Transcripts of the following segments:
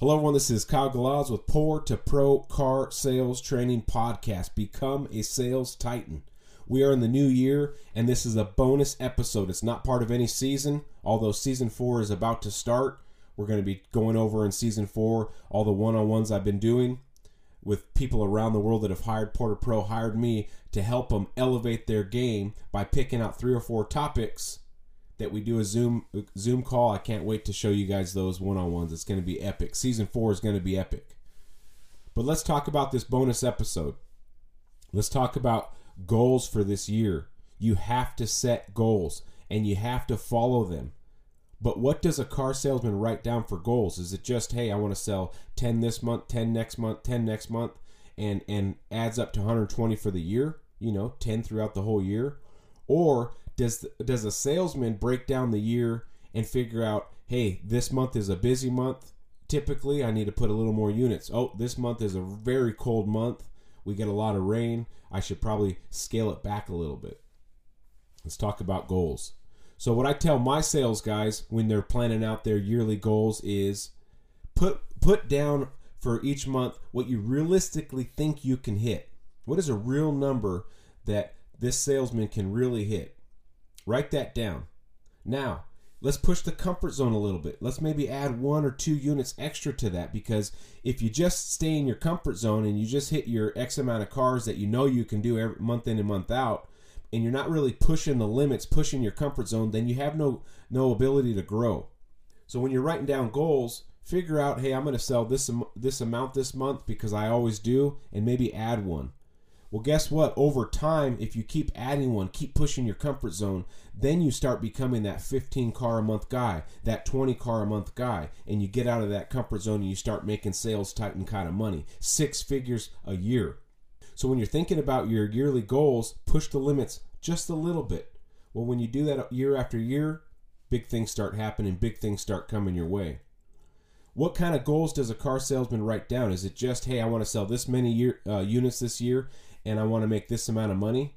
Hello, everyone. This is Kyle Galaz with Poor to Pro Car Sales Training Podcast. Become a sales titan. We are in the new year, and this is a bonus episode. It's not part of any season, although season four is about to start. We're going to be going over in season four all the one on ones I've been doing with people around the world that have hired Poor to Pro, hired me to help them elevate their game by picking out three or four topics that we do a Zoom Zoom call. I can't wait to show you guys those one on ones. It's going to be epic. Season four is going to be epic. But let's talk about this bonus episode. Let's talk about goals for this year. You have to set goals and you have to follow them. But what does a car salesman write down for goals? Is it just, hey, I want to sell 10 this month, 10 next month, 10 next month, and, and adds up to 120 for the year? You know, 10 throughout the whole year? Or does does a salesman break down the year and figure out, hey, this month is a busy month. Typically, I need to put a little more units. Oh, this month is a very cold month. We get a lot of rain. I should probably scale it back a little bit. Let's talk about goals. So, what I tell my sales guys when they're planning out their yearly goals is put put down for each month what you realistically think you can hit. What is a real number that this salesman can really hit? Write that down. Now, let's push the comfort zone a little bit. Let's maybe add one or two units extra to that because if you just stay in your comfort zone and you just hit your X amount of cars that you know you can do every month in and month out, and you're not really pushing the limits, pushing your comfort zone, then you have no no ability to grow. So when you're writing down goals, figure out, hey, I'm going to sell this this amount this month because I always do, and maybe add one. Well, guess what? Over time, if you keep adding one, keep pushing your comfort zone, then you start becoming that 15 car a month guy, that 20 car a month guy, and you get out of that comfort zone and you start making sales titan kind of money, six figures a year. So when you're thinking about your yearly goals, push the limits just a little bit. Well, when you do that year after year, big things start happening, big things start coming your way. What kind of goals does a car salesman write down? Is it just, hey, I want to sell this many year, uh, units this year? And I want to make this amount of money,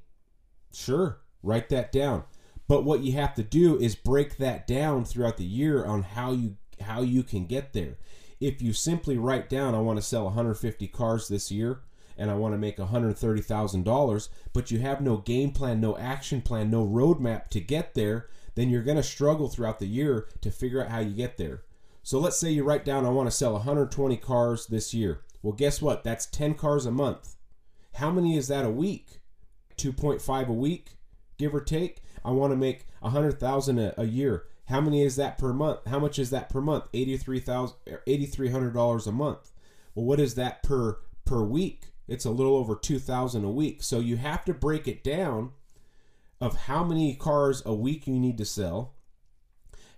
sure, write that down. But what you have to do is break that down throughout the year on how you how you can get there. If you simply write down I want to sell 150 cars this year and I want to make $130,000, but you have no game plan, no action plan, no roadmap to get there, then you're going to struggle throughout the year to figure out how you get there. So let's say you write down I want to sell 120 cars this year. Well, guess what? That's 10 cars a month. How many is that a week? 2.5 a week, give or take. I want to make 100,000 a year. How many is that per month? How much is that per month? 83,000 $8300 er, a month. Well, what is that per per week? It's a little over 2,000 a week. So you have to break it down of how many cars a week you need to sell,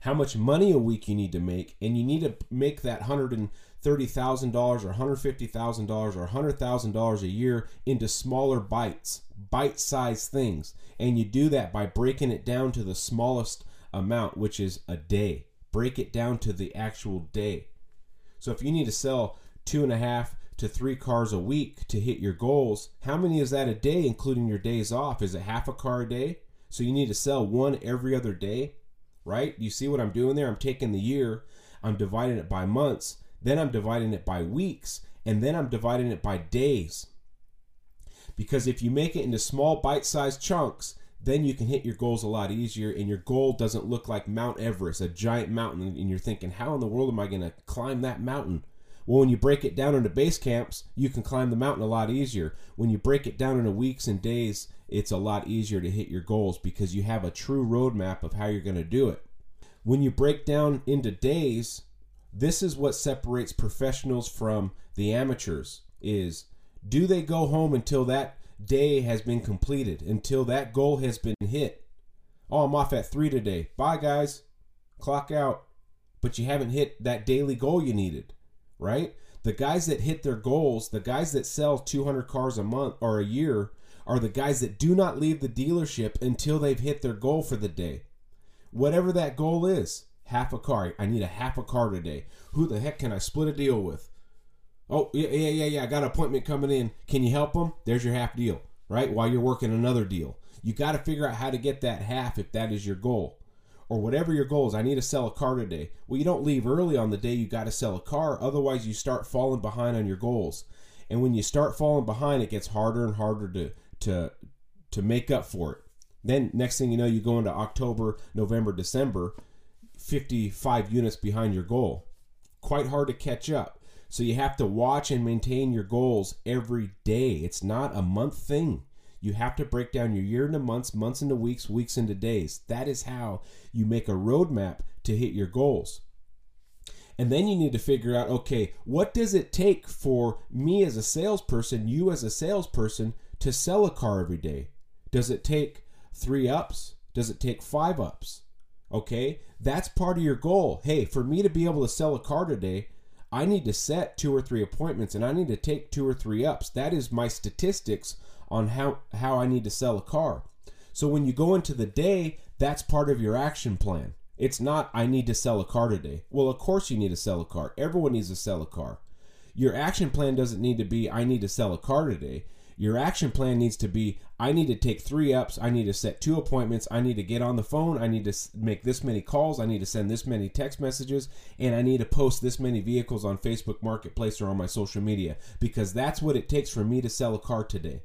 how much money a week you need to make, and you need to make that 100 $30,000 or $150,000 or $100,000 a year into smaller bites, bite sized things. And you do that by breaking it down to the smallest amount, which is a day. Break it down to the actual day. So if you need to sell two and a half to three cars a week to hit your goals, how many is that a day, including your days off? Is it half a car a day? So you need to sell one every other day, right? You see what I'm doing there? I'm taking the year, I'm dividing it by months, then I'm dividing it by weeks, and then I'm dividing it by days. Because if you make it into small bite sized chunks, then you can hit your goals a lot easier, and your goal doesn't look like Mount Everest, a giant mountain, and you're thinking, how in the world am I going to climb that mountain? Well, when you break it down into base camps, you can climb the mountain a lot easier. When you break it down into weeks and days, it's a lot easier to hit your goals because you have a true roadmap of how you're going to do it. When you break down into days, this is what separates professionals from the amateurs is do they go home until that day has been completed until that goal has been hit? Oh i'm off at three today. Bye guys. Clock out. But you haven't hit that daily goal you needed right? The guys that hit their goals the guys that sell 200 cars a month or a year are the guys that do not leave the dealership until they've hit their goal for the day. Whatever that goal is half a car. I need a half a car today. Who the heck can I split a deal with? Oh, yeah, yeah, yeah, yeah. I got an appointment coming in. Can you help them? There's your half deal, right? While you're working another deal. You got to figure out how to get that half if that is your goal. or whatever your goal is. I need to sell a car today. Well, you don't leave early on the day you got to sell a car. Otherwise, you start falling behind on your goals. And when you start falling behind, it gets harder and harder to to to make up for it. Then next thing you know, you go into October, November, December, 55 units behind your goal. Quite hard to catch up. So you have to watch and maintain your goals every day. It's not a month thing. You have to break down your year into months, months into weeks, weeks into days. That is how you make a roadmap to hit your goals. And then you need to figure out okay, what does it take for me as a salesperson, you as a salesperson, to sell a car every day? Does it take three ups? Does it take five ups? Okay, that's part of your goal. Hey, for me to be able to sell a car today, I need to set two or three appointments and I need to take two or three ups. That is my statistics on how, how I need to sell a car. So when you go into the day, that's part of your action plan. It's not, I need to sell a car today. Well, of course you need to sell a car. Everyone needs to sell a car. Your action plan doesn't need to be, I need to sell a car today. Your action plan needs to be I need to take three ups. I need to set two appointments. I need to get on the phone. I need to make this many calls. I need to send this many text messages. And I need to post this many vehicles on Facebook Marketplace or on my social media because that's what it takes for me to sell a car today.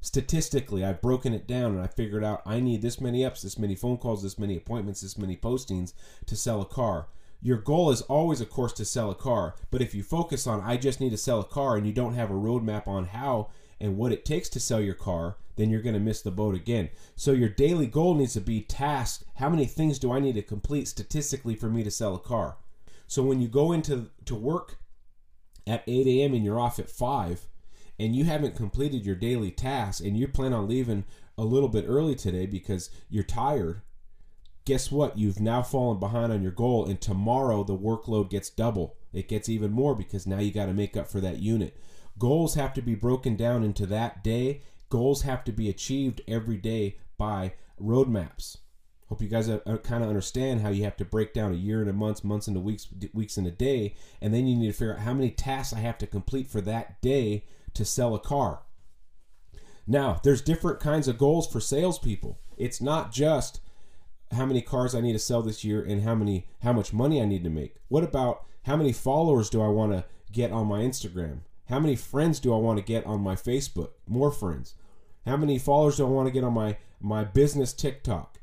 Statistically, I've broken it down and I figured out I need this many ups, this many phone calls, this many appointments, this many postings to sell a car. Your goal is always, of course, to sell a car. But if you focus on, I just need to sell a car, and you don't have a roadmap on how and what it takes to sell your car, then you're going to miss the boat again. So your daily goal needs to be tasked. How many things do I need to complete statistically for me to sell a car? So when you go into to work at 8 a.m. and you're off at 5 and you haven't completed your daily tasks and you plan on leaving a little bit early today because you're tired, guess what? You've now fallen behind on your goal and tomorrow the workload gets double. It gets even more because now you got to make up for that unit. Goals have to be broken down into that day. Goals have to be achieved every day by roadmaps. Hope you guys kind of understand how you have to break down a year into months, months into weeks, weeks into day, and then you need to figure out how many tasks I have to complete for that day to sell a car. Now, there's different kinds of goals for salespeople. It's not just how many cars I need to sell this year and how many how much money I need to make. What about how many followers do I want to get on my Instagram? How many friends do I want to get on my Facebook? More friends. How many followers do I want to get on my my business TikTok?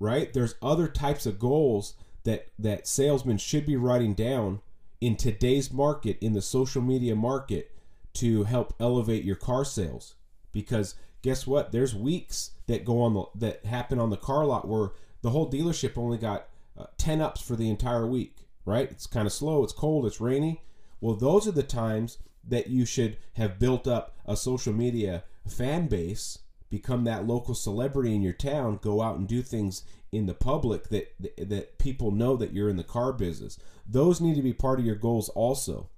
Right? There's other types of goals that that salesmen should be writing down in today's market in the social media market to help elevate your car sales because guess what there's weeks that go on the that happen on the car lot where the whole dealership only got uh, 10 ups for the entire week right it's kind of slow it's cold it's rainy well those are the times that you should have built up a social media fan base, become that local celebrity in your town, go out and do things in the public that that people know that you're in the car business. Those need to be part of your goals also.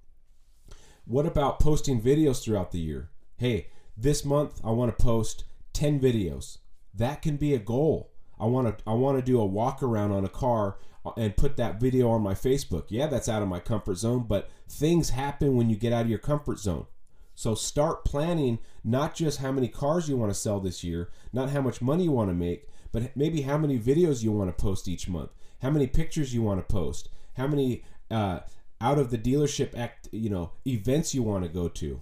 What about posting videos throughout the year? Hey, this month I want to post 10 videos. That can be a goal. I want to I want to do a walk around on a car and put that video on my Facebook. Yeah, that's out of my comfort zone, but things happen when you get out of your comfort zone. So start planning not just how many cars you want to sell this year, not how much money you want to make, but maybe how many videos you want to post each month, how many pictures you want to post, how many uh, out of the dealership act, you know, events you want to go to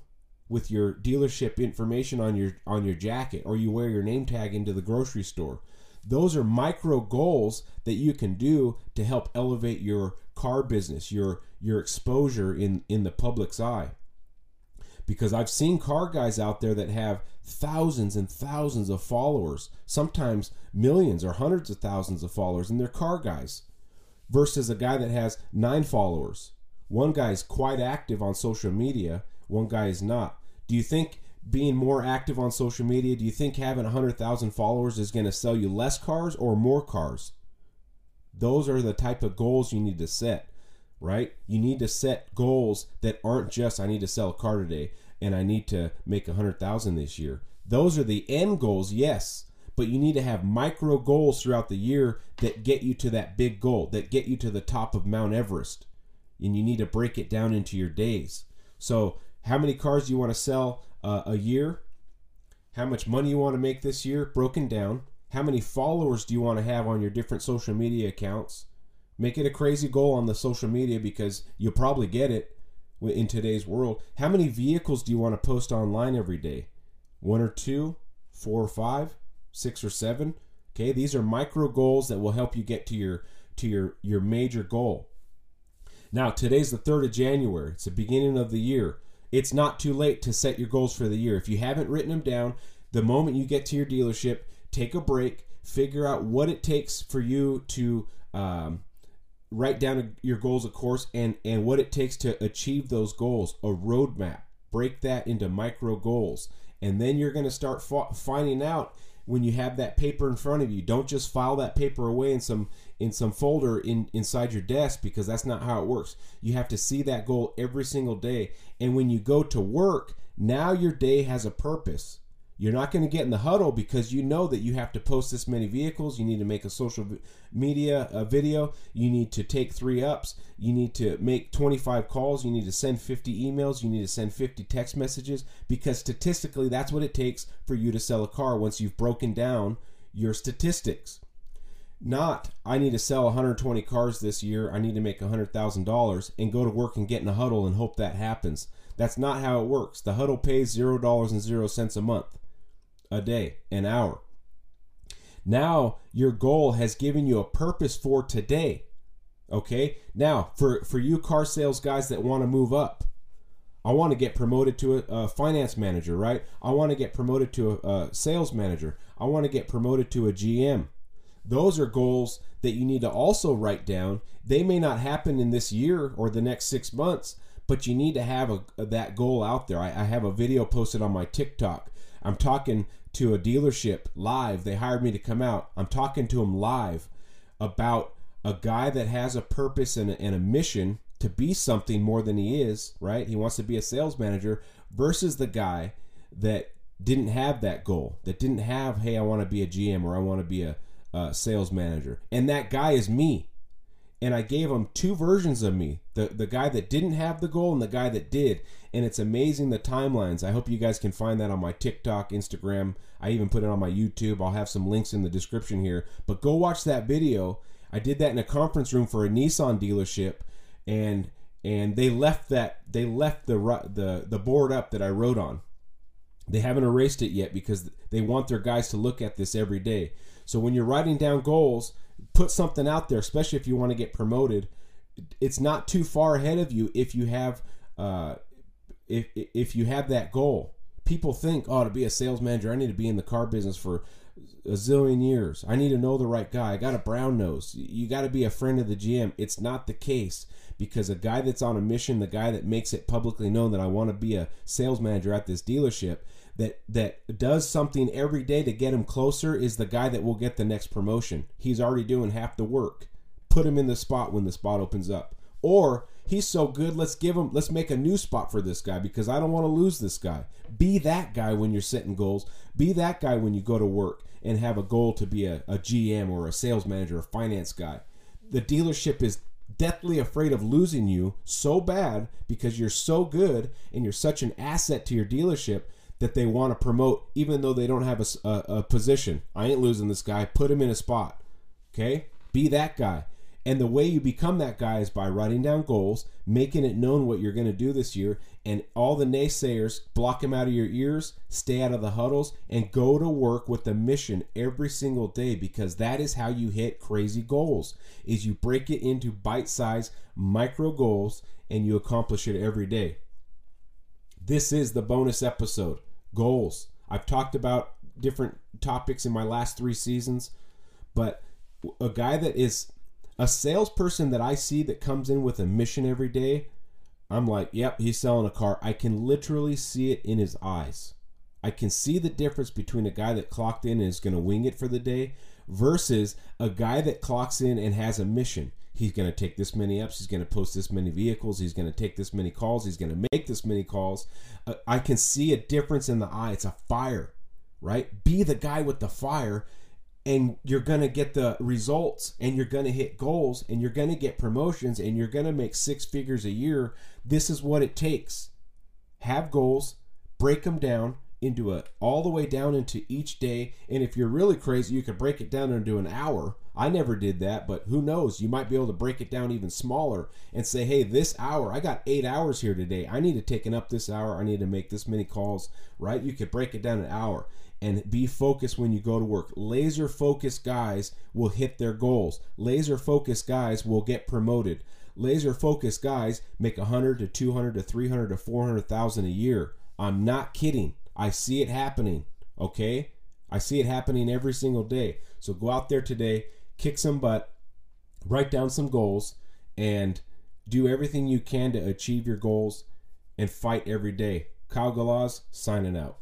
with your dealership information on your on your jacket or you wear your name tag into the grocery store those are micro goals that you can do to help elevate your car business, your your exposure in in the public's eye. Because I've seen car guys out there that have thousands and thousands of followers, sometimes millions or hundreds of thousands of followers, and they're car guys, versus a guy that has nine followers. One guy is quite active on social media, one guy is not. Do you think being more active on social media, do you think having 100,000 followers is going to sell you less cars or more cars? Those are the type of goals you need to set, right? You need to set goals that aren't just I need to sell a car today and I need to make 100,000 this year. Those are the end goals, yes, but you need to have micro goals throughout the year that get you to that big goal, that get you to the top of Mount Everest. And you need to break it down into your days. So, how many cars do you want to sell uh, a year, how much money you want to make this year, broken down, How many followers do you want to have on your different social media accounts? Make it a crazy goal on the social media because you'll probably get it in today's world. How many vehicles do you want to post online every day? One or two, four or five, six or seven? Okay, these are micro goals that will help you get to your to your your major goal. Now, today's the 3rd of January. It's the beginning of the year. It's not too late to set your goals for the year. If you haven't written them down, the moment you get to your dealership, take a break, figure out what it takes for you to um, write down your goals, of course, and, and what it takes to achieve those goals, a roadmap. Break that into micro goals. And then you're going to start finding out when you have that paper in front of you. Don't just file that paper away in some in some folder in inside your desk because that's not how it works. You have to see that goal every single day. And when you go to work, now your day has a purpose. You're not going to get in the huddle because you know that you have to post this many vehicles. You need to make a social media a video. You need to take three ups. You need to make 25 calls. You need to send 50 emails. You need to send 50 text messages because statistically, that's what it takes for you to sell a car once you've broken down your statistics. Not, I need to sell 120 cars this year. I need to make $100,000 and go to work and get in a huddle and hope that happens. That's not how it works. The huddle pays $0.00 a month a day, an hour. Now your goal has given you a purpose for today. Okay? Now, for, for you car sales guys that want to move up, I want to get promoted to a, a, finance manager, right? I want to get promoted to a, a sales manager. I want to get promoted to a GM. Those are goals that you need to also write down. They may not happen in this year or the next six months, but you need to have a, that goal out there. I, I have a video posted on my TikTok. I'm talking to a dealership live. They hired me to come out. I'm talking to them live about a guy that has a purpose and a, and a mission to be something more than he is, right? He wants to be a sales manager versus the guy that didn't have that goal, that didn't have, hey, I want to be a GM or I want to be a, a sales manager. And that guy is me and I gave them two versions of me the, the guy that didn't have the goal and the guy that did. And it's amazing the timelines. I hope you guys can find that on my TikTok, Instagram. I even put it on my YouTube. I'll have some links in the description here. But go watch that video. I did that in a conference room for a Nissan dealership, and and they left that they left the the the board up that I wrote on. They haven't erased it yet because they want their guys to look at this every day. So when you're writing down goals, put something out there, especially if you want to get promoted. It's not too far ahead of you if you have uh, if if you have that goal. People think, oh, to be a sales manager, I need to be in the car business for a zillion years. I need to know the right guy. I got a brown nose. You got to be a friend of the GM. It's not the case because a guy that's on a mission, the guy that makes it publicly known that I want to be a sales manager at this dealership, that that does something every day to get him closer is the guy that will get the next promotion. He's already doing half the work. Put him in the spot when the spot opens up. Or he's so good, let's give him let's make a new spot for this guy because I don't want to lose this guy. Be that guy when you're setting goals. Be that guy when you go to work and have a goal to be a, a GM or a sales manager, a finance guy. The dealership is deathly afraid of losing you so bad because you're so good and you're such an asset to your dealership that they want to promote, even though they don't have a, a, a position. I ain't losing this guy. Put him in a spot. Okay? Be that guy. And the way you become that guy is by writing down goals, making it known what you're going to do this year, and all the naysayers block them out of your ears, stay out of the huddles, and go to work with the mission every single day because that is how you hit crazy goals. Is you break it into bite-sized micro goals and you accomplish it every day. This is the bonus episode goals. I've talked about different topics in my last three seasons, but a guy that is a salesperson that I see that comes in with a mission every day, I'm like, yep, he's selling a car. I can literally see it in his eyes. I can see the difference between a guy that clocked in and is going to wing it for the day versus a guy that clocks in and has a mission he's going to take this many ups he's going to post this many vehicles. He's going to take this many calls. He's going to make this many calls. Uh, i can see a difference in the eye. It's a fire right? Be the guy with the fire and you're going to get the results and you're going to hit goals and you're going to get promotions and you're going to make six figures a year. This is what it takes. Have goals break them down into a all the way down into each day. And if you're really crazy, you could break it down into an hour. I never did that, but who knows? You might be able to break it down even smaller and say, hey, this hour, I got eight hours here today. I need to take it up this hour. I need to make this many calls, right? You could break it down an hour and be focused when you go to work. Laser focused guys will hit their goals. Laser focused guys will get promoted. Laser focused guys make 100 to 200 to 300 to 400,000 a year. I'm not kidding. I see it happening. Okay? I see it happening every single day. So go out there today, kick some butt, write down some goals, and do everything you can to achieve your goals and fight every day. Kyle Galaz signing out.